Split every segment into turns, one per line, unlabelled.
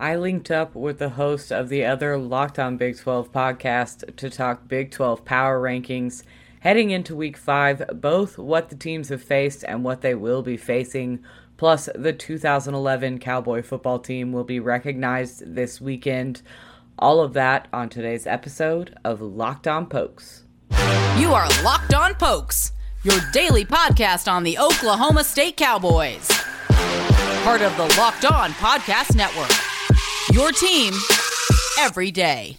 I linked up with the host of the other Locked On Big 12 podcast to talk Big 12 power rankings heading into week five, both what the teams have faced and what they will be facing. Plus, the 2011 Cowboy football team will be recognized this weekend. All of that on today's episode of Locked On Pokes.
You are Locked On Pokes, your daily podcast on the Oklahoma State Cowboys. Part of the Locked On Podcast Network. Your team every day.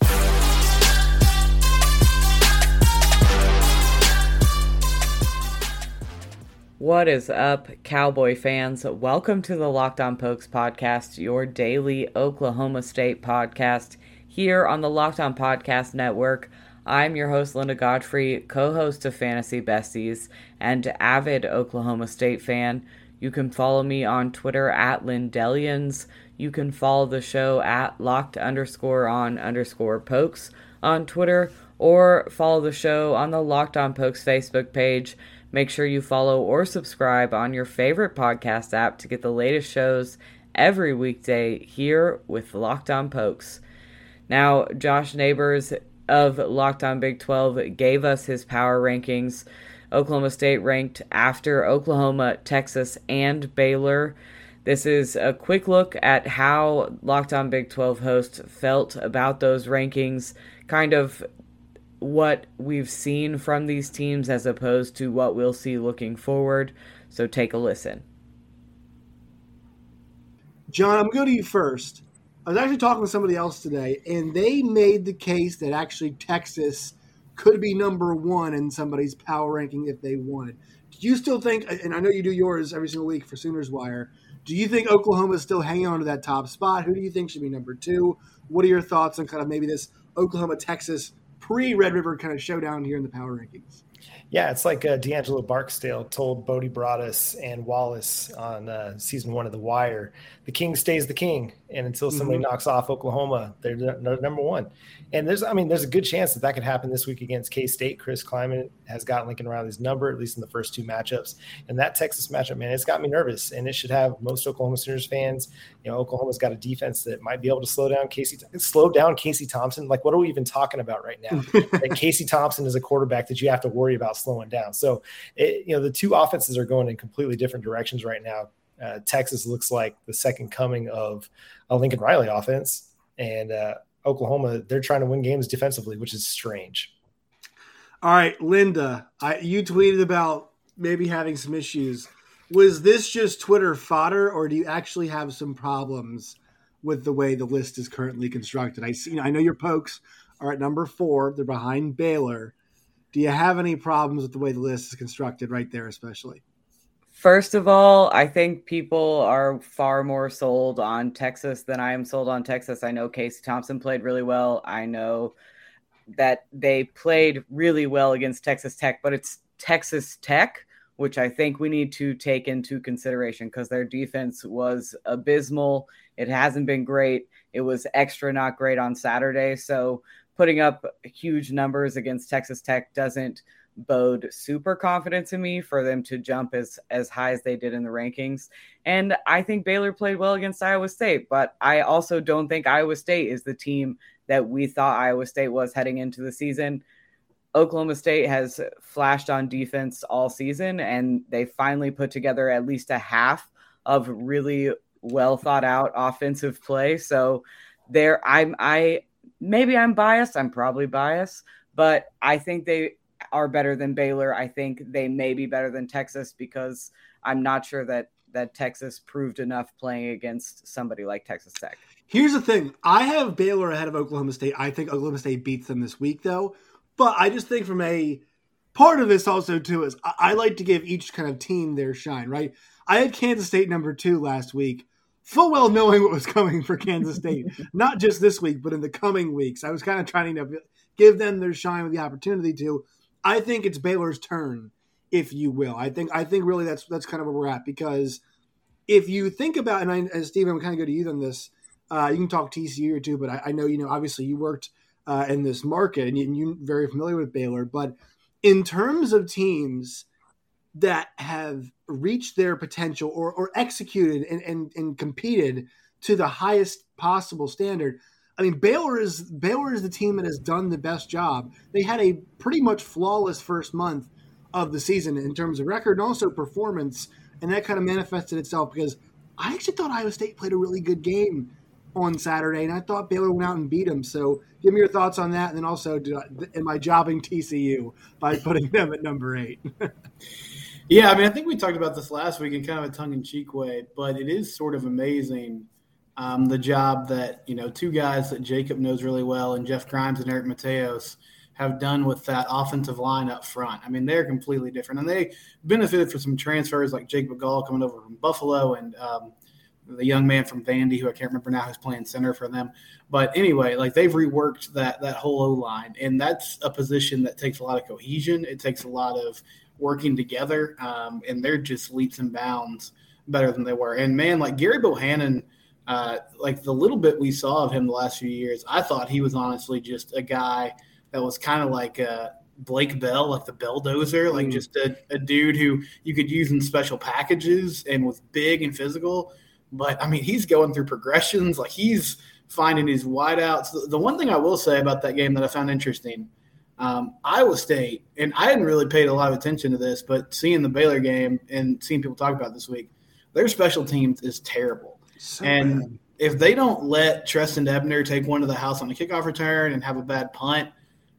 What is up, Cowboy fans? Welcome to the Locked On Pokes podcast, your daily Oklahoma State podcast here on the Locked On Podcast Network. I'm your host, Linda Godfrey, co host of Fantasy Besties and avid Oklahoma State fan. You can follow me on Twitter at Lindellians. You can follow the show at locked underscore on underscore pokes on Twitter or follow the show on the Locked On Pokes Facebook page. Make sure you follow or subscribe on your favorite podcast app to get the latest shows every weekday here with Locked On Pokes. Now, Josh Neighbors of Locked On Big 12 gave us his power rankings. Oklahoma State ranked after Oklahoma, Texas, and Baylor. This is a quick look at how Locked On Big 12 hosts felt about those rankings, kind of what we've seen from these teams as opposed to what we'll see looking forward. So take a listen.
John, I'm going to you first. I was actually talking to somebody else today, and they made the case that actually Texas could be number one in somebody's power ranking if they wanted. Do you still think, and I know you do yours every single week for Sooners Wire, do you think Oklahoma is still hanging on to that top spot? Who do you think should be number two? What are your thoughts on kind of maybe this Oklahoma Texas pre Red River kind of showdown here in the power rankings?
Yeah, it's like uh, D'Angelo Barksdale told Bodie Broadus and Wallace on uh, season one of The Wire, "The king stays the king, and until somebody mm-hmm. knocks off Oklahoma, they're, number one." And there's, I mean, there's a good chance that that could happen this week against K State. Chris Klieman has got Lincoln Riley's number, at least in the first two matchups. And that Texas matchup, man, it's got me nervous. And it should have most Oklahoma Sooners fans. You know, Oklahoma's got a defense that might be able to slow down Casey, slow down Casey Thompson. Like, what are we even talking about right now? that Casey Thompson is a quarterback that you have to worry about slowing down. So, it, you know, the two offenses are going in completely different directions right now. Uh, Texas looks like the second coming of a Lincoln Riley offense. And uh, Oklahoma, they're trying to win games defensively, which is strange.
All right, Linda, I, you tweeted about maybe having some issues. Was this just Twitter fodder, or do you actually have some problems with the way the list is currently constructed? I see. I know your pokes are at number four; they're behind Baylor. Do you have any problems with the way the list is constructed right there, especially?
First of all, I think people are far more sold on Texas than I am sold on Texas. I know Casey Thompson played really well. I know that they played really well against Texas Tech, but it's Texas Tech, which I think we need to take into consideration because their defense was abysmal. It hasn't been great. It was extra not great on Saturday. So putting up huge numbers against Texas Tech doesn't bode super confidence in me for them to jump as as high as they did in the rankings. And I think Baylor played well against Iowa State, but I also don't think Iowa State is the team that we thought Iowa State was heading into the season. Oklahoma State has flashed on defense all season and they finally put together at least a half of really well thought out offensive play. So there I'm I maybe I'm biased, I'm probably biased, but I think they are better than Baylor. I think they may be better than Texas because I'm not sure that that Texas proved enough playing against somebody like Texas Tech.
Here's the thing: I have Baylor ahead of Oklahoma State. I think Oklahoma State beats them this week, though. But I just think from a part of this also too is I, I like to give each kind of team their shine. Right? I had Kansas State number two last week full well knowing what was coming for Kansas State, not just this week, but in the coming weeks. I was kind of trying to give them their shine with the opportunity to. I think it's Baylor's turn, if you will. I think I think really that's that's kind of where we're at because if you think about and I, and Stephen, I'm kind of go to you on this. Uh, you can talk TCU or two, but I, I, know you know obviously you worked uh, in this market and, you, and you're very familiar with Baylor. But in terms of teams that have reached their potential or, or executed and, and, and competed to the highest possible standard. I mean, Baylor is Baylor is the team that has done the best job. They had a pretty much flawless first month of the season in terms of record and also performance, and that kind of manifested itself because I actually thought Iowa State played a really good game on Saturday, and I thought Baylor went out and beat them. So, give me your thoughts on that, and then also, am I jobbing TCU by putting them at number eight?
yeah, I mean, I think we talked about this last week in kind of a tongue-in-cheek way, but it is sort of amazing um, the job that you know two guys that Jacob knows really well, and Jeff Grimes and Eric Mateos have done with that offensive line up front. I mean, they're completely different, and they benefited from some transfers like Jacob Gall coming over from Buffalo and um, the young man from Vandy, who I can't remember now, who's playing center for them. But anyway, like they've reworked that that whole O line, and that's a position that takes a lot of cohesion. It takes a lot of working together, um, and they're just leaps and bounds better than they were. And man, like Gary Bohanon, – uh, like the little bit we saw of him the last few years, I thought he was honestly just a guy that was kind of like uh, Blake Bell, like the Belldozer, like mm. just a, a, dude who you could use in special packages and was big and physical. But I mean, he's going through progressions, like he's finding his wideouts. The, the one thing I will say about that game that I found interesting. Um, Iowa State, and I hadn't really paid a lot of attention to this, but seeing the Baylor game and seeing people talk about this week, their special teams is terrible. So and bad. if they don't let Trestan Ebner take one to the house on a kickoff return and have a bad punt,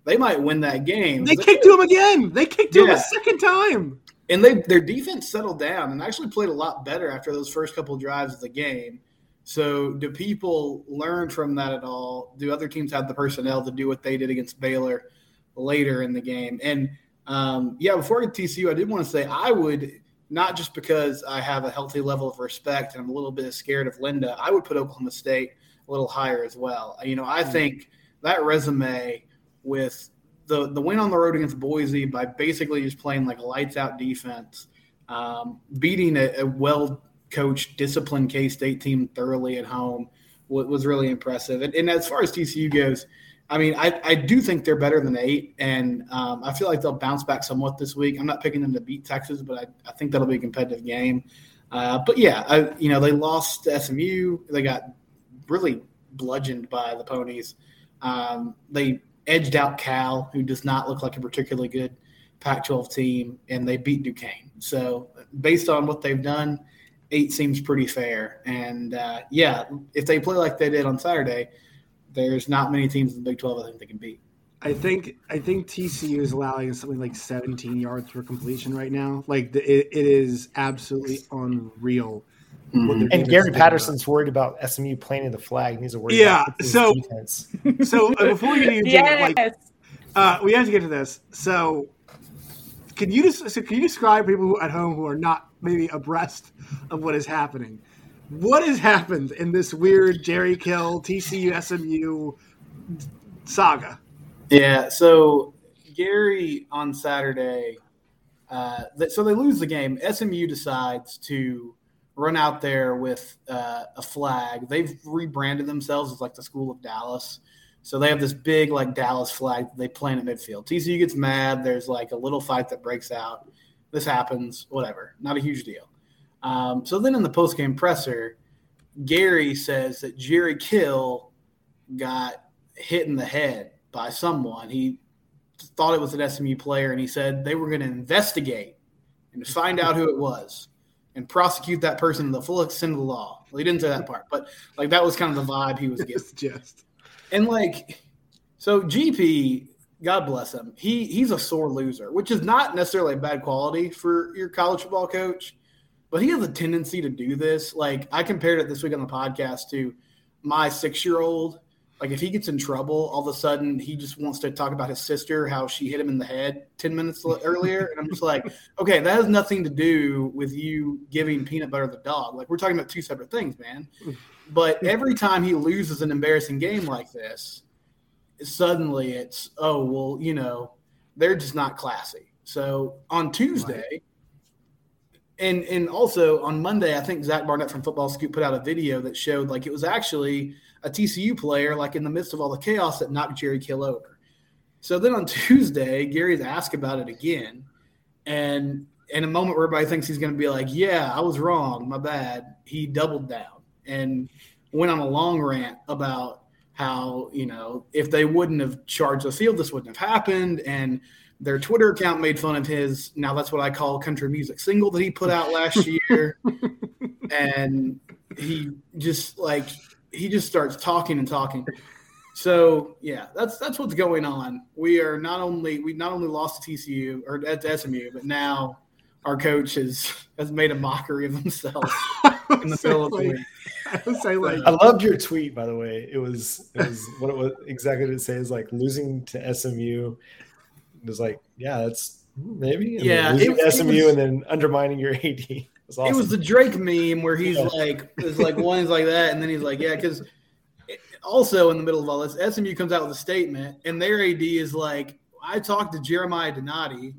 they might win that game.
They kicked to him again. They kicked to yeah. him a second time.
And they their defense settled down and actually played a lot better after those first couple drives of the game. So, do people learn from that at all? Do other teams have the personnel to do what they did against Baylor later in the game? And um, yeah, before I get TCU, I did want to say I would not just because I have a healthy level of respect and I'm a little bit scared of Linda. I would put Oklahoma State a little higher as well. You know, I hmm. think that resume with the the win on the road against Boise by basically just playing like a lights out defense, um, beating a, a well coached, disciplined K State team thoroughly at home was, was really impressive. And, and as far as TCU goes, I mean, I, I do think they're better than eight, and um, I feel like they'll bounce back somewhat this week. I'm not picking them to beat Texas, but I, I think that'll be a competitive game. Uh, but yeah, I, you know, they lost to SMU. They got really bludgeoned by the Ponies. Um, they edged out Cal, who does not look like a particularly good Pac-12 team, and they beat Duquesne. So based on what they've done, eight seems pretty fair. And uh, yeah, if they play like they did on Saturday – there's not many teams in the Big 12 I think they can beat.
I think I think TCU is allowing something like 17 yards per completion right now. Like the, it, it is absolutely unreal.
Mm-hmm. And Gary Patterson's about. worried about SMU planting the flag. He's a worried
yeah. so so uh, before we get into yes. like uh, we have to get to this. So can you just so can you describe people at home who are not maybe abreast of what is happening? what has happened in this weird Jerry Kill TCU SMU saga?
Yeah, so Gary on Saturday, uh, so they lose the game. SMU decides to run out there with uh, a flag. They've rebranded themselves as like the School of Dallas. So they have this big like Dallas flag they plant at midfield. TCU gets mad. There's like a little fight that breaks out. This happens. Whatever. Not a huge deal. Um, so then in the post game presser, Gary says that Jerry Kill got hit in the head by someone. He thought it was an SMU player, and he said they were going to investigate and find out who it was and prosecute that person to the full extent of the law. Well, he didn't say that part, but like that was kind of the vibe he was getting.
Just
and like so, GP, God bless him, he he's a sore loser, which is not necessarily a bad quality for your college football coach but he has a tendency to do this. Like I compared it this week on the podcast to my six year old. Like if he gets in trouble, all of a sudden he just wants to talk about his sister, how she hit him in the head ten minutes earlier, and I'm just like, okay, that has nothing to do with you giving peanut butter the dog. Like we're talking about two separate things, man. But every time he loses an embarrassing game like this, suddenly it's oh well, you know, they're just not classy. So on Tuesday, right and and also on Monday, I think Zach Barnett from Football Scoop put out a video that showed like it was actually a TCU player, like in the midst of all the chaos, that knocked Jerry Kill over. So then on Tuesday, Gary's asked about it again, and in a moment where everybody thinks he's going to be like, "Yeah, I was wrong, my bad," he doubled down and went on a long rant about how you know if they wouldn't have charged the field, this wouldn't have happened, and their Twitter account made fun of his. Now that's what I call country music single that he put out last year, and he just like he just starts talking and talking. So yeah, that's that's what's going on. We are not only we not only lost to TCU or to SMU, but now our coach has has made a mockery of himself in the middle of the week.
I say like I loved your tweet by the way. It was it was what it was exactly what it says like losing to SMU. It was like yeah, that's maybe
and yeah,
losing it, SMU was, and then undermining your AD.
Was awesome. It was the Drake meme where he's yeah. like, there's like ones like that, and then he's like, yeah, because also in the middle of all this, SMU comes out with a statement, and their AD is like, I talked to Jeremiah Donati,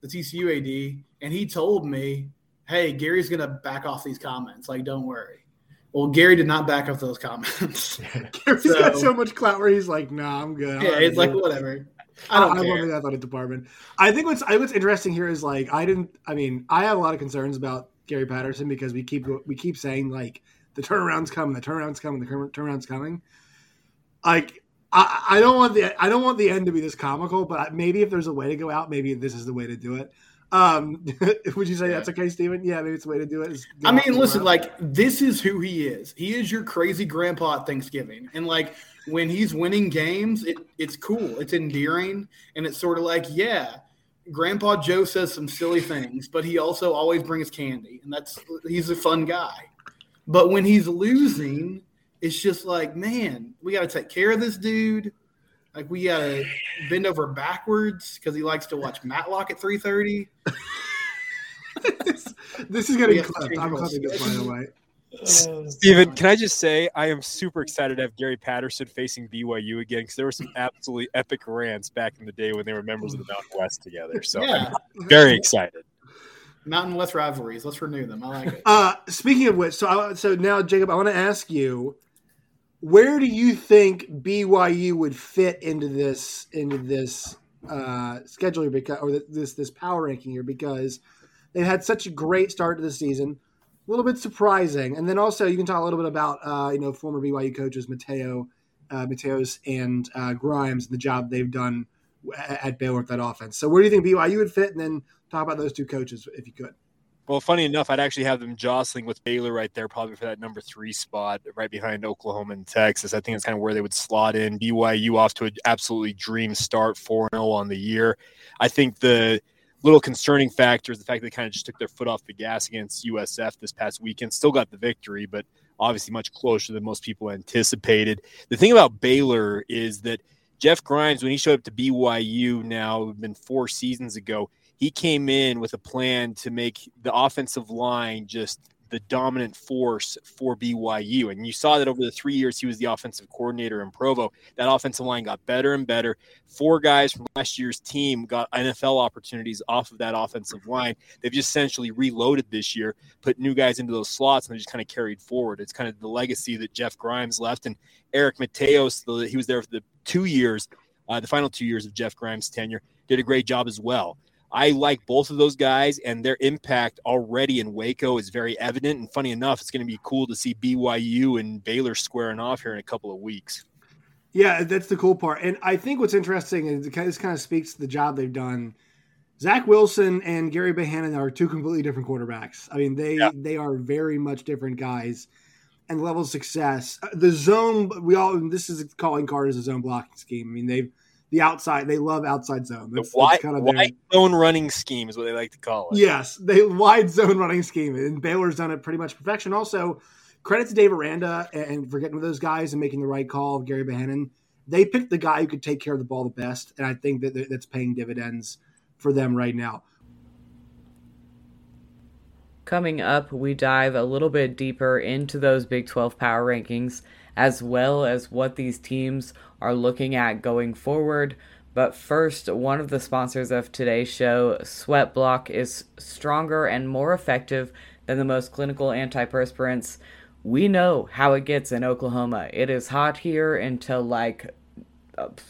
the TCU AD, and he told me, hey, Gary's going to back off these comments. Like, don't worry. Well, Gary did not back off those comments.
Gary's so, got so much clout where he's like, "Nah, I'm good."
I'm yeah, it's like whatever.
I don't. I, I love the athletic department. I think what's I, what's interesting here is like I didn't. I mean, I have a lot of concerns about Gary Patterson because we keep we keep saying like the turnaround's coming, the turnaround's coming, the turnaround's coming like I, I don't want the I don't want the end to be this comical, but maybe if there's a way to go out, maybe this is the way to do it. Um, would you say yeah. that's okay, Steven? Yeah, maybe it's the way to do it.
I mean, listen, like this is who he is. He is your crazy grandpa at Thanksgiving, and like when he's winning games, it, it's cool, it's endearing, and it's sort of like, yeah, Grandpa Joe says some silly things, but he also always brings candy, and that's he's a fun guy. But when he's losing, it's just like, man, we got to take care of this dude. Like we got to bend over backwards because he likes to watch Matlock at three thirty.
this, this, is getting clipped. I'm clipping this by the way.
Uh, Steven, can I just say I am super excited to have Gary Patterson facing BYU again because there were some absolutely epic rants back in the day when they were members of the Mountain West together. So yeah. I'm very excited.
Mountain West rivalries. Let's renew them. I like it.
Uh, speaking of which, so I, so now Jacob, I want to ask you where do you think BYU would fit into this into this uh, schedule because or this this power ranking here because they had such a great start to the season, a little bit surprising, and then also you can talk a little bit about uh, you know former BYU coaches Mateo, uh, Mateos and uh, Grimes and the job they've done at Baylor with that offense. So where do you think BYU would fit, and then talk about those two coaches if you could.
Well, funny enough, I'd actually have them jostling with Baylor right there, probably for that number three spot, right behind Oklahoma and Texas. I think it's kind of where they would slot in. BYU off to an absolutely dream start, 4 0 on the year. I think the little concerning factor is the fact that they kind of just took their foot off the gas against USF this past weekend. Still got the victory, but obviously much closer than most people anticipated. The thing about Baylor is that Jeff Grimes, when he showed up to BYU now, it been four seasons ago, he came in with a plan to make the offensive line just the dominant force for BYU. And you saw that over the three years he was the offensive coordinator in Provo, that offensive line got better and better. Four guys from last year's team got NFL opportunities off of that offensive line. They've just essentially reloaded this year, put new guys into those slots, and they just kind of carried forward. It's kind of the legacy that Jeff Grimes left. And Eric Mateos, he was there for the two years, uh, the final two years of Jeff Grimes' tenure, did a great job as well. I like both of those guys, and their impact already in Waco is very evident. And funny enough, it's going to be cool to see BYU and Baylor squaring off here in a couple of weeks.
Yeah, that's the cool part. And I think what's interesting is this kind of speaks to the job they've done. Zach Wilson and Gary Bohanon are two completely different quarterbacks. I mean, they yeah. they are very much different guys and level of success. Uh, the zone we all this is calling card as a zone blocking scheme. I mean, they've the outside. They love outside zone.
That's, the wide, that's kind of wide zone running scheme is what they like to call it.
Yes, they wide zone running scheme, and Baylor's done it pretty much perfection. Also, credit to Dave Aranda and for getting with those guys and making the right call. Of Gary Bohanon, they picked the guy who could take care of the ball the best, and I think that that's paying dividends for them right now.
Coming up, we dive a little bit deeper into those Big 12 power rankings, as well as what these teams are looking at going forward. But first, one of the sponsors of today's show, Sweat Block, is stronger and more effective than the most clinical antiperspirants. We know how it gets in Oklahoma. It is hot here until like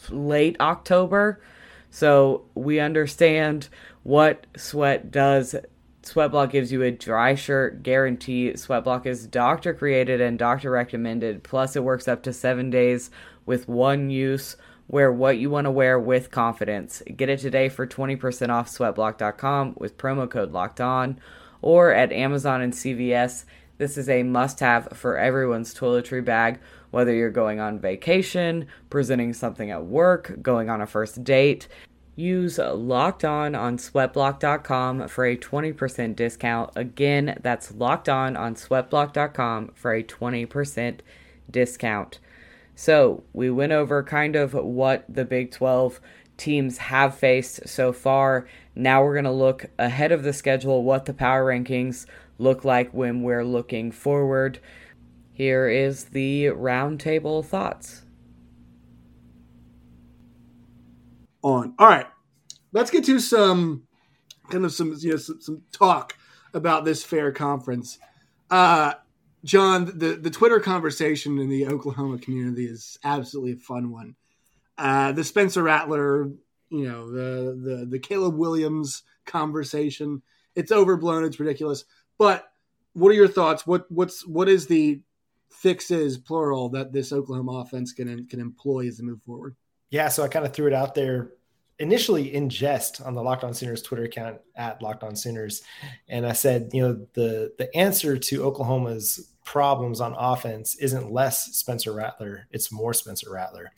late October. So we understand what sweat does Sweatblock gives you a dry shirt guarantee. Sweatblock is doctor created and doctor recommended. Plus, it works up to seven days with one use. Wear what you want to wear with confidence. Get it today for 20% off sweatblock.com with promo code locked on or at Amazon and CVS. This is a must have for everyone's toiletry bag, whether you're going on vacation, presenting something at work, going on a first date. Use locked on on sweatblock.com for a 20% discount. Again, that's locked on on sweatblock.com for a 20% discount. So, we went over kind of what the Big 12 teams have faced so far. Now we're going to look ahead of the schedule, what the power rankings look like when we're looking forward. Here is the roundtable thoughts.
On. All right, let's get to some kind of some you know some, some talk about this fair conference. Uh, John, the the Twitter conversation in the Oklahoma community is absolutely a fun one. Uh, the Spencer Rattler, you know, the the the Caleb Williams conversation. It's overblown. It's ridiculous. But what are your thoughts? What what's what is the fixes plural that this Oklahoma offense can can employ as they move forward?
Yeah, so I kind of threw it out there initially in jest on the Locked On Sooners Twitter account at Locked On Sooners, and I said, you know, the the answer to Oklahoma's problems on offense isn't less Spencer Rattler, it's more Spencer Rattler.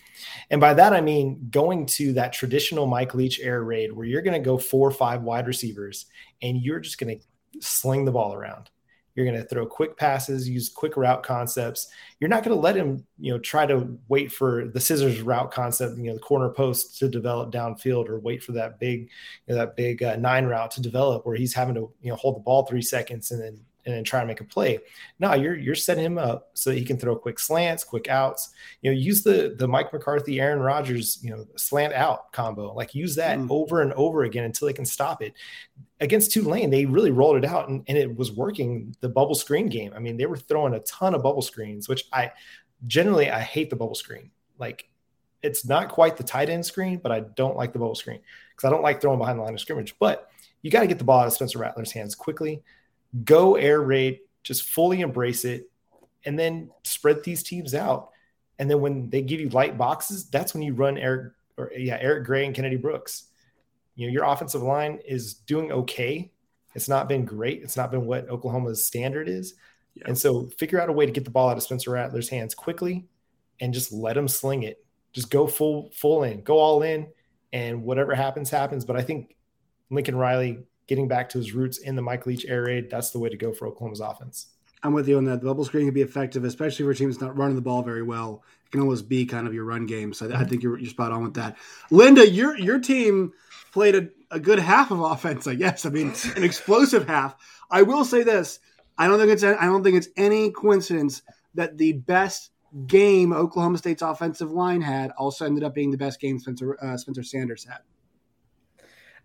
And by that I mean going to that traditional Mike Leach air raid where you're going to go four or five wide receivers and you're just going to sling the ball around. You're going to throw quick passes, use quick route concepts. You're not going to let him, you know, try to wait for the scissors route concept, you know, the corner post to develop downfield, or wait for that big, you know, that big uh, nine route to develop, where he's having to, you know, hold the ball three seconds and then and then try to make a play. No, you're you're setting him up so that he can throw quick slants, quick outs. You know, use the the Mike McCarthy, Aaron Rodgers, you know, slant out combo. Like use that mm. over and over again until they can stop it. Against Tulane, they really rolled it out and, and it was working the bubble screen game. I mean, they were throwing a ton of bubble screens, which I generally I hate the bubble screen. Like it's not quite the tight end screen, but I don't like the bubble screen because I don't like throwing behind the line of scrimmage. But you got to get the ball out of Spencer Rattler's hands quickly go air raid, just fully embrace it, and then spread these teams out. And then when they give you light boxes, that's when you run Eric or yeah, Eric Gray and Kennedy Brooks. You know, your offensive line is doing okay. It's not been great. It's not been what Oklahoma's standard is. Yeah. And so figure out a way to get the ball out of Spencer Rattler's hands quickly and just let him sling it. Just go full full in, go all in, and whatever happens, happens. But I think Lincoln Riley getting back to his roots in the Mike Leach air raid, that's the way to go for Oklahoma's offense.
I'm with you on that. The bubble screen can be effective, especially for teams not running the ball very well. It can almost be kind of your run game. So. I think you're, you're spot on with that. Linda, your your team played a, a good half of offense, I guess. I mean, an explosive half. I will say this: I don't think it's I don't think it's any coincidence that the best game Oklahoma State's offensive line had also ended up being the best game Spencer uh, Spencer Sanders had.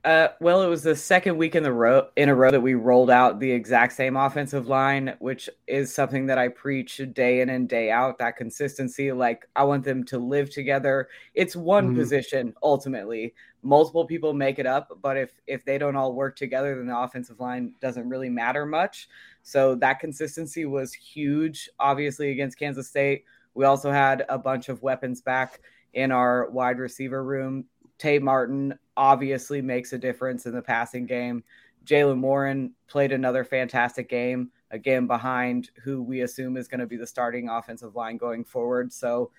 Uh, well, it was the second week in the row in a row that we rolled out the exact same offensive line, which is something that I preach day in and day out. That consistency, like I want them to live together. It's one mm-hmm. position ultimately. Multiple people make it up, but if if they don't all work together, then the offensive line doesn't really matter much. So that consistency was huge. Obviously, against Kansas State, we also had a bunch of weapons back in our wide receiver room. Tay Martin obviously makes a difference in the passing game. Jaylen Warren played another fantastic game, again behind who we assume is going to be the starting offensive line going forward. So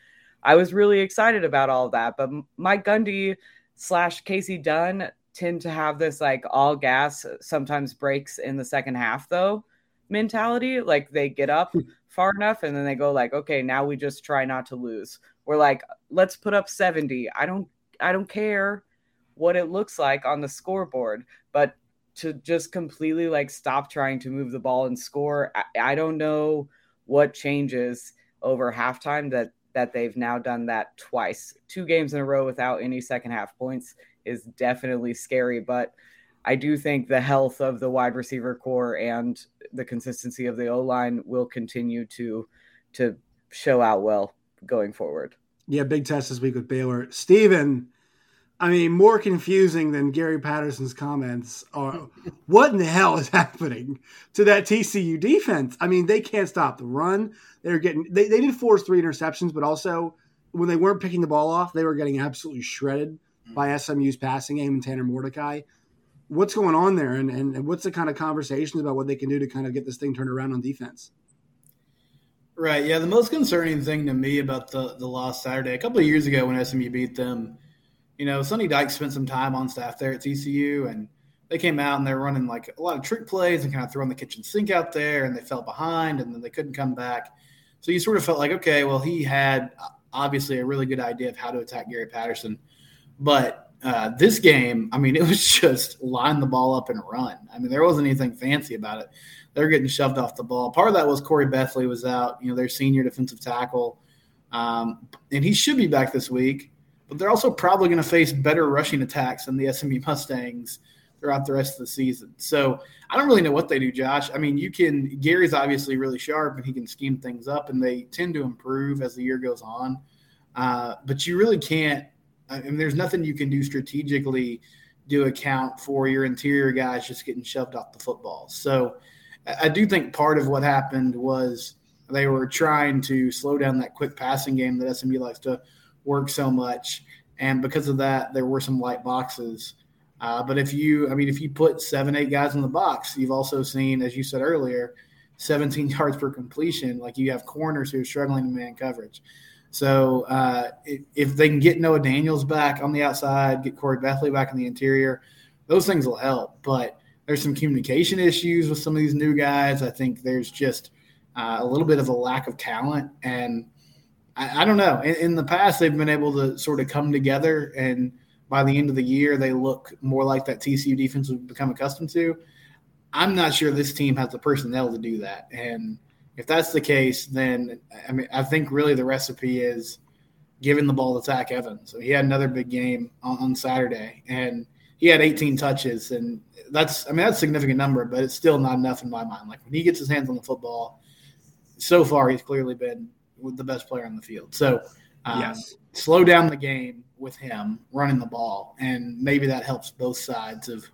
I was really excited about all that. But Mike Gundy slash Kasey Dunn tend to have this like all gas, sometimes brakes in the second half though mentality. Like they get up hmm. far enough and then they go like, okay, now we just try not to lose. We're like, let's put up 70. I don't I don't care what it looks like on the scoreboard. But to just completely like stop trying to move the ball and score, I, I don't know what changes over halftime that that they've now done that twice. Two games in a row without any second half points is definitely scary, but I do think the health of the wide receiver corps and the consistency of the O line will continue to to show out well going forward.
Yeah, big test this week with Baylor. Steven, I mean, more confusing than Gary Patterson's comments are what in the hell is happening to that TCU defense? I mean, they can't stop the run. They're getting they, they did force three interceptions, but also when they weren't picking the ball off, they were getting absolutely shredded by SMU's passing game and Tanner Mordecai. What's going on there and, and what's the kind of conversations about what they can do to kind of get this thing turned around on defense?
Right. Yeah. The most concerning thing to me about the, the loss Saturday, a couple of years ago when SMU beat them, you know, Sonny Dyke spent some time on staff there at TCU, and they came out and they were running like a lot of trick plays and kind of throwing the kitchen sink out there, and they fell behind, and then they couldn't come back. So you sort of felt like, okay, well, he had obviously a really good idea of how to attack Gary Patterson, but uh, this game, I mean, it was just line the ball up and run. I mean, there wasn't anything fancy about it. They're getting shoved off the ball. Part of that was Corey Bethley was out, you know, their senior defensive tackle, um, and he should be back this week but they're also probably going to face better rushing attacks than the SMU Mustangs throughout the rest of the season. So I don't really know what they do, Josh. I mean, you can Gary's obviously really sharp and he can scheme things up, and they tend to improve as the year goes on. Uh, but you really can't. I mean, there's nothing you can do strategically to account for your interior guys just getting shoved off the football. So I do think part of what happened was they were trying to slow down that quick passing game that SMU likes to work so much, and because of that, there were some light boxes. Uh, but if you, I mean, if you put seven, eight guys in the box, you've also seen, as you said earlier, 17 yards per completion. Like you have corners who are struggling in man coverage. So uh, if they can get Noah Daniels back on the outside, get Corey Bethley back in the interior, those things will help. But there's some communication issues with some of these new guys. I think there's just uh, a little bit of a lack of talent, and I, I don't know. In, in, the past, they've been able to sort of come together, and by the end of the year, they look more like that TCU defense we've become accustomed to. I'm not sure this team has the personnel to do that, and if that's the case, then I mean, I think really the recipe is giving the ball to Zach Evans. So he had another big game on, on Saturday, and he had 18 touches, and that's I mean that's a significant number, but it's still not enough in my mind. Like when he gets his hands on the football, so far he's clearly been the best player on the field. So um, yes. slow down the game with him running the ball, and maybe that helps both sides of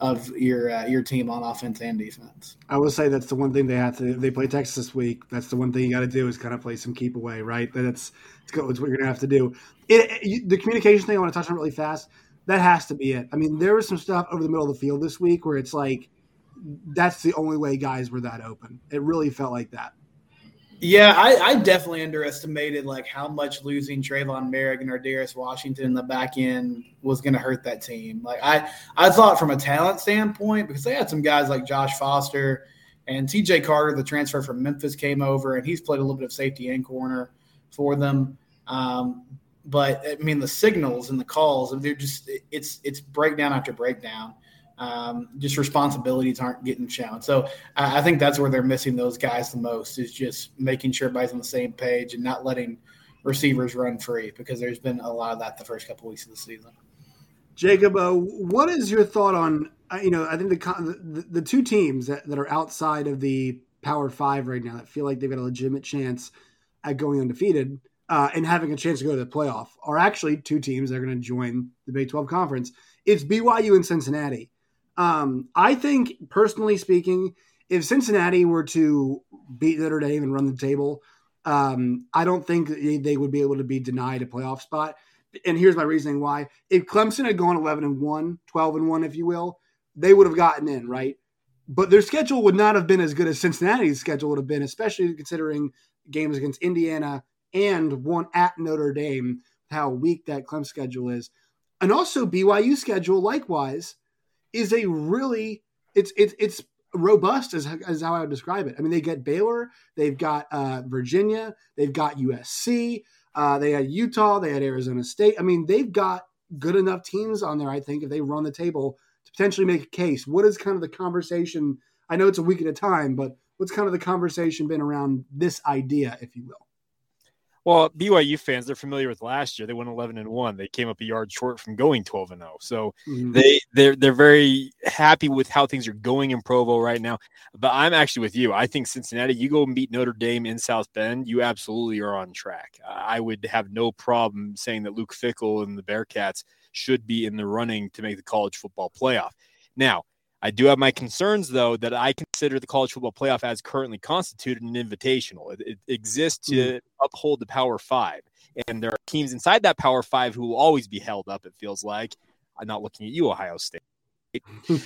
of your uh, your team on offense and defense.
I will say that's the one thing they have to. They play Texas this week. That's the one thing you got to do is kind of play some keep away, right? That's it's, it's what you're gonna have to do. It, it, the communication thing I want to touch on really fast. That has to be it. I mean, there was some stuff over the middle of the field this week where it's like that's the only way guys were that open. It really felt like that.
Yeah, I, I, definitely underestimated like how much losing Trevon Moehrig and Ar'Darius Washington in the back end was going to hurt that team. Like I, I thought from a talent standpoint because they had some guys like Josh Foster and T.J. Carter, the transfer from Memphis, came over and he's played a little bit of safety and corner for them. Um, but I mean, the signals and the calls, they're just it's it's breakdown after breakdown um, just responsibilities aren't getting shown. So I, I, think that's where they're missing those guys the most is just making sure everybody's on the same page and not letting receivers run free because there's been a lot of that the first couple weeks of the season.
Jacob, uh, what is your thought on uh, you know I think the, the, the two teams that, that are outside of the Power Five right now that feel like they've got a legitimate chance at going undefeated uh, and having a chance to go to the playoff are actually two teams that are going to join the Big 12 conference. It's BYU and Cincinnati. Um, I think, personally speaking, if Cincinnati were to beat Notre Dame and run the table, um, I don't think they would be able to be denied a playoff spot. And here's my reasoning why. If Clemson had gone 11 and 1, 12 and 1, if you will, they would have gotten in, right? But their schedule would not have been as good as Cincinnati's schedule would have been, especially considering games against Indiana and one at Notre Dame, how weak that Clemson schedule is. And also BYU schedule, likewise, is a really it's it's it's robust as, as how I would describe it. I mean, they get Baylor, they've got uh, Virginia, they've got USC, uh, they had Utah, they had Arizona State. I mean, they've got good enough teams on there. I think if they run the table to potentially make a case. What is kind of the conversation? I know it's a week at a time, but what's kind of the conversation been around this idea, if you will?
Well, BYU fans, they're familiar with last year. They went 11 and 1. They came up a yard short from going 12 and 0. So mm-hmm. they they're they're very happy with how things are going in Provo right now. But I'm actually with you. I think Cincinnati, you go meet Notre Dame in South Bend, you absolutely are on track. I would have no problem saying that Luke Fickell and the Bearcats should be in the running to make the college football playoff. Now, I do have my concerns, though, that I consider the college football playoff as currently constituted an invitational. It, it exists to mm. uphold the Power Five. And there are teams inside that Power Five who will always be held up, it feels like. I'm not looking at you, Ohio State.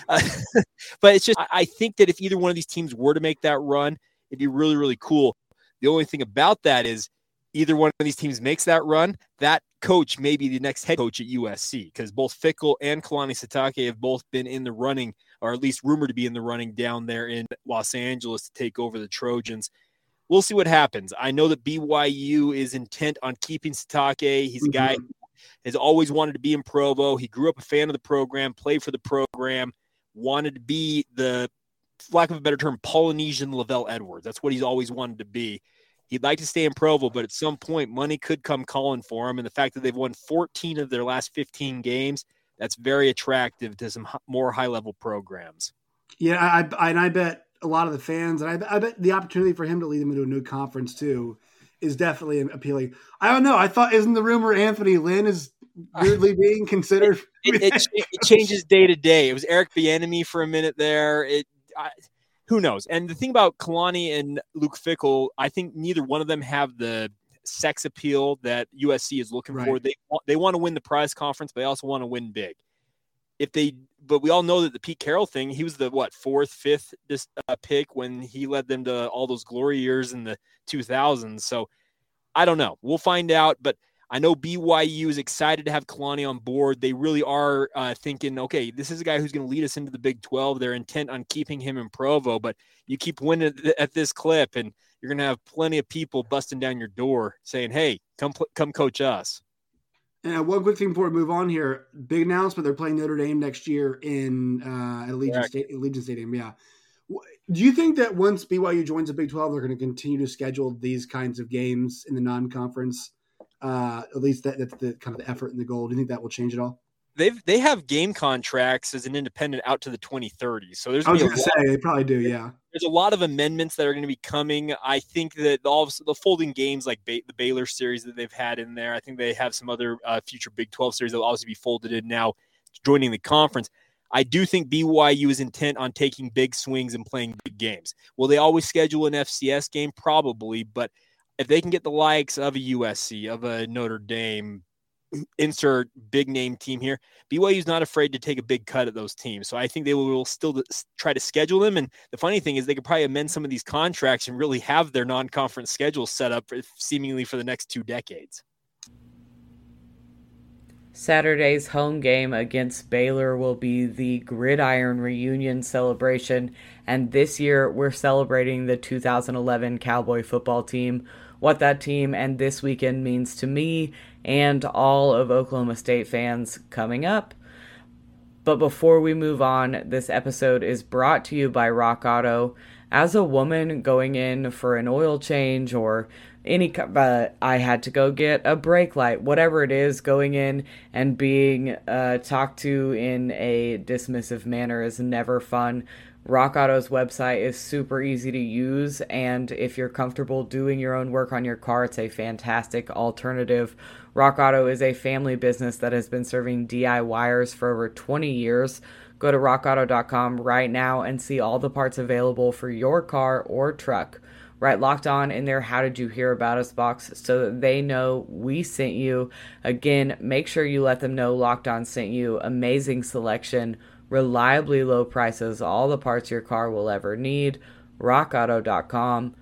uh, but it's just, I think that if either one of these teams were to make that run, it'd be really, really cool. The only thing about that is either one of these teams makes that run, that coach may be the next head coach at USC because both Fickell and Kalani Sitake have both been in the running, or at least rumored to be in the running down there in Los Angeles to take over the Trojans. We'll see what happens. I know that BYU is intent on keeping Sitake. He's a guy mm-hmm. has always wanted to be in Provo. He grew up a fan of the program, played for the program, wanted to be the, lack of a better term, Polynesian LaVell Edwards. That's what he's always wanted to be. He'd like to stay in Provo, but at some point, money could come calling for him. And the fact that they've won 14 of their last 15 games, that's very attractive to some more high level programs.
Yeah, I, I, and I bet a lot of the fans, and I, I bet the opportunity for him to lead them into a new conference too is definitely appealing. I don't know. I thought, isn't the rumor Anthony Lynn is weirdly being considered?
it, it, it, changes day to day. It was Eric Bieniemy for a minute there. It. I, who knows? And the thing about Kalani and Luke Fickell, I think neither one of them have the sex appeal that USC is looking right. for. They want, they want to win the prize conference, but they also want to win big. If they, but we all know that the Pete Carroll thing, he was the what fourth, fifth this uh, pick when he led them to all those glory years in the 2000s. So I don't know. We'll find out, but I know BYU is excited to have Kalani on board. They really are uh, thinking, okay, this is a guy who's going to lead us into the Big 12. They're intent on keeping him in Provo, but you keep winning at this clip, and you're going to have plenty of people busting down your door saying, hey, come come coach us.
And one quick thing before we move on here: big announcement. They're playing Notre Dame next year in uh, Allegiant, State, Allegiant Stadium. Yeah. Do you think that once BYU joins the Big 12, they're going to continue to schedule these kinds of games in the non-conference? Uh, at least that, that's the kind of the effort and the goal. Do you think that will change at all?
They've they have game contracts as an independent out to the 2030s. So there's
I was going to say they probably do. Yeah,
there's a lot of amendments that are going to be coming. I think that all the folding games like ba- the Baylor series that they've had in there. I think they have some other uh, future Big 12 series that will obviously be folded in now, joining the conference. I do think BYU is intent on taking big swings and playing big games. Will they always schedule an FCS game? Probably, but if they can get the likes of a USC, of a Notre Dame, insert big name team here, BYU is not afraid to take a big cut at those teams. So I think they will still try to schedule them. And the funny thing is, they could probably amend some of these contracts and really have their non conference schedule set up seemingly for the next two decades.
Saturday's home game against Baylor will be the Gridiron Reunion celebration, and this year we're celebrating the 2011 Cowboy football team what that team and this weekend means to me and all of Oklahoma State fans coming up. But before we move on, this episode is brought to you by Rock Auto. As a woman going in for an oil change or any uh, I had to go get a brake light, whatever it is, going in and being uh, talked to in a dismissive manner is never fun. Rock Auto's website is super easy to use, and if you're comfortable doing your own work on your car, it's a fantastic alternative. Rock Auto is a family business that has been serving DIYers for over 20 years. Go to rockauto.com right now and see all the parts available for your car or truck. Right, locked on in their How Did You Hear About Us box so that they know we sent you. Again, make sure you let them know Locked On sent you. Amazing selection reliably low prices, all the parts your car will ever need. RockAuto.com.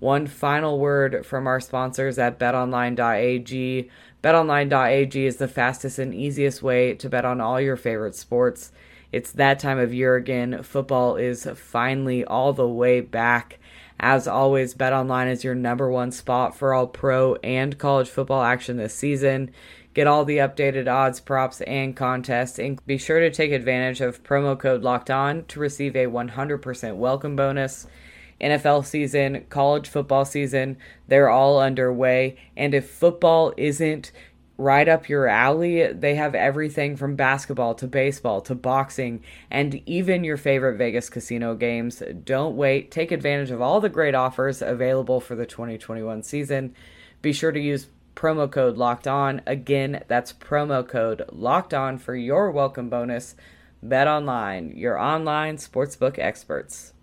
One final word from our sponsors at betonline.ag. BetOnline.ag is the fastest and easiest way to bet on all your favorite sports. It's that time of year again. Football is finally all the way back. As always, BetOnline is your number one spot for all pro and college football action this season. Get all the updated odds, props, and contests, and be sure to take advantage of promo code Locked On to receive a 100% welcome bonus. NFL season, college football season, they're all underway. And if football isn't right up your alley, they have everything from basketball to baseball to boxing and even your favorite Vegas casino games. Don't wait. Take advantage of all the great offers available for the 2021 season. Be sure to use promo code locked on. Again, that's promo code locked on for your welcome bonus. Bet online, your online sportsbook experts.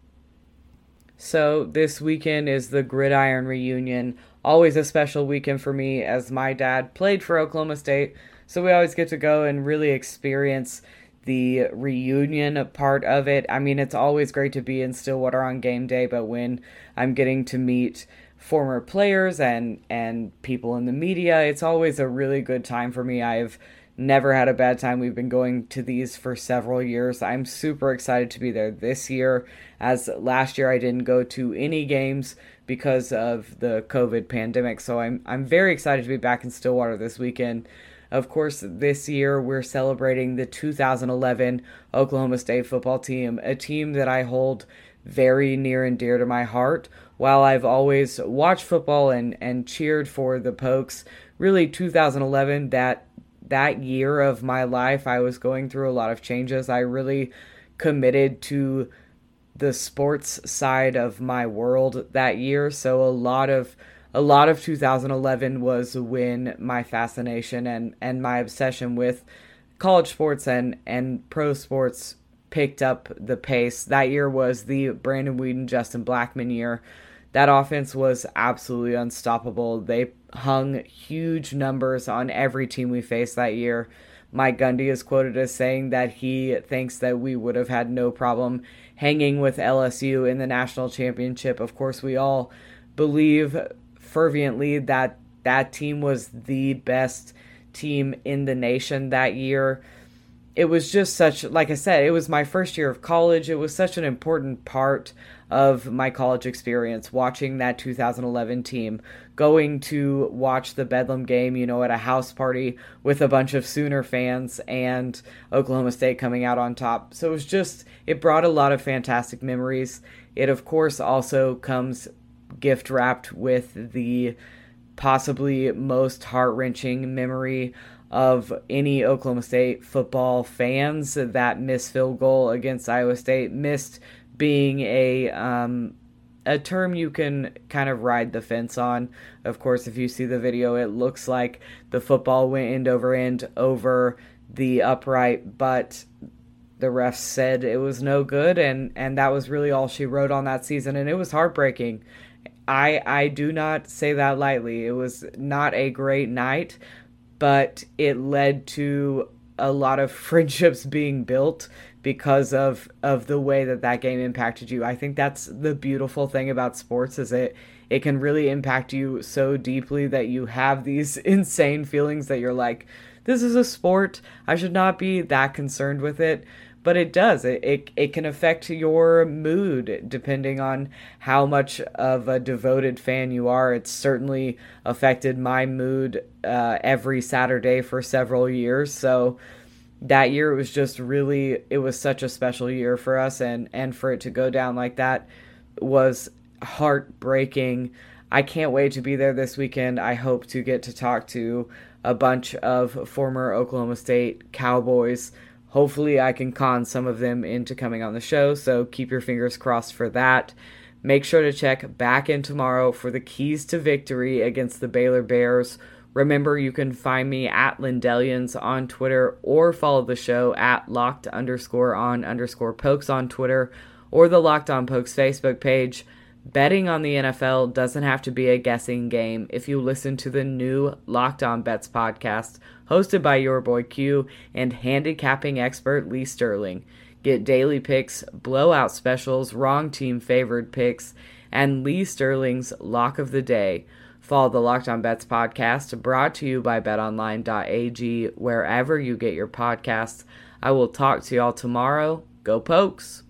So, this weekend is the Gridiron Reunion. Always a special weekend for me as my dad played for Oklahoma State. So, we always get to go and really experience the reunion part of it. I mean, it's always great to be in Stillwater on game day, but when I'm getting to meet former players and and people in the media, it's always a really good time for me. I've never had a bad time. We've been going to these for several years. I'm super excited to be there this year, as last year I didn't go to any games because of the COVID pandemic. So I'm I'm very excited to be back in Stillwater this weekend. Of course, this year we're celebrating the 2011 Oklahoma State football team, a team that I hold very near and dear to my heart. While I've always watched football and, and cheered for the Pokes, really 2011, that that year of my life, I was going through a lot of changes. I really committed to the sports side of my world that year. So a lot of a lot of 2011 was when my fascination and and my obsession with college sports and and pro sports picked up the pace. That year was the Brandon Weeden, Justin Blackmon year. That offense was absolutely unstoppable. They hung huge numbers on every team we faced that year. Mike Gundy is quoted as saying that he thinks that we would have had no problem hanging with LSU in the national championship. Of course, we all believe fervently that that team was the best team in the nation that year. It was just such, like I said, it was my first year of college. It was such an important part of my college experience watching that 2011 team going to watch the bedlam game you know at a house party with a bunch of sooner fans and oklahoma state coming out on top. So it was just it brought a lot of fantastic memories. It of course also comes gift wrapped with the possibly most heart-wrenching memory of any Oklahoma State football fans that missed field goal against Iowa State missed being a um, a term you can kind of ride the fence on. Of course, if you see the video, it looks like the football went end over end over the upright, but the refs said it was no good, and and that was really all she wrote on that season, and it was heartbreaking. I I do not say that lightly. It was not a great night, but it led to a lot of friendships being built because of of the way that that game impacted you. I think that's the beautiful thing about sports is it it can really impact you so deeply that you have these insane feelings that you're like this is a sport. I should not be that concerned with it, but it does. It, it it can affect your mood depending on how much of a devoted fan you are. It's certainly affected my mood uh, every Saturday for several years. So that year it was just really it was such a special year for us and and for it to go down like that was heartbreaking. I can't wait to be there this weekend. I hope to get to talk to a bunch of former oklahoma state cowboys. Hopefully i can con some of them into coming on the show so keep your fingers crossed for that. Make sure to check back in tomorrow for the keys to victory against the baylor bears Remember, you can find me at Lindellians on Twitter or follow the show at locked underscore on underscore pokes on Twitter or the Locked On Pokes Facebook page. Betting on the NFL doesn't have to be a guessing game if you listen to the new Locked On Bets podcast hosted by your boy Q and handicapping expert Lee Sterling. Get daily picks, blowout specials, wrong team favored picks, and Lee Sterling's lock of the day. Follow the Locked On Bets podcast brought to you by betonline.ag wherever you get your podcasts. I will talk to y'all tomorrow. Go Pokes!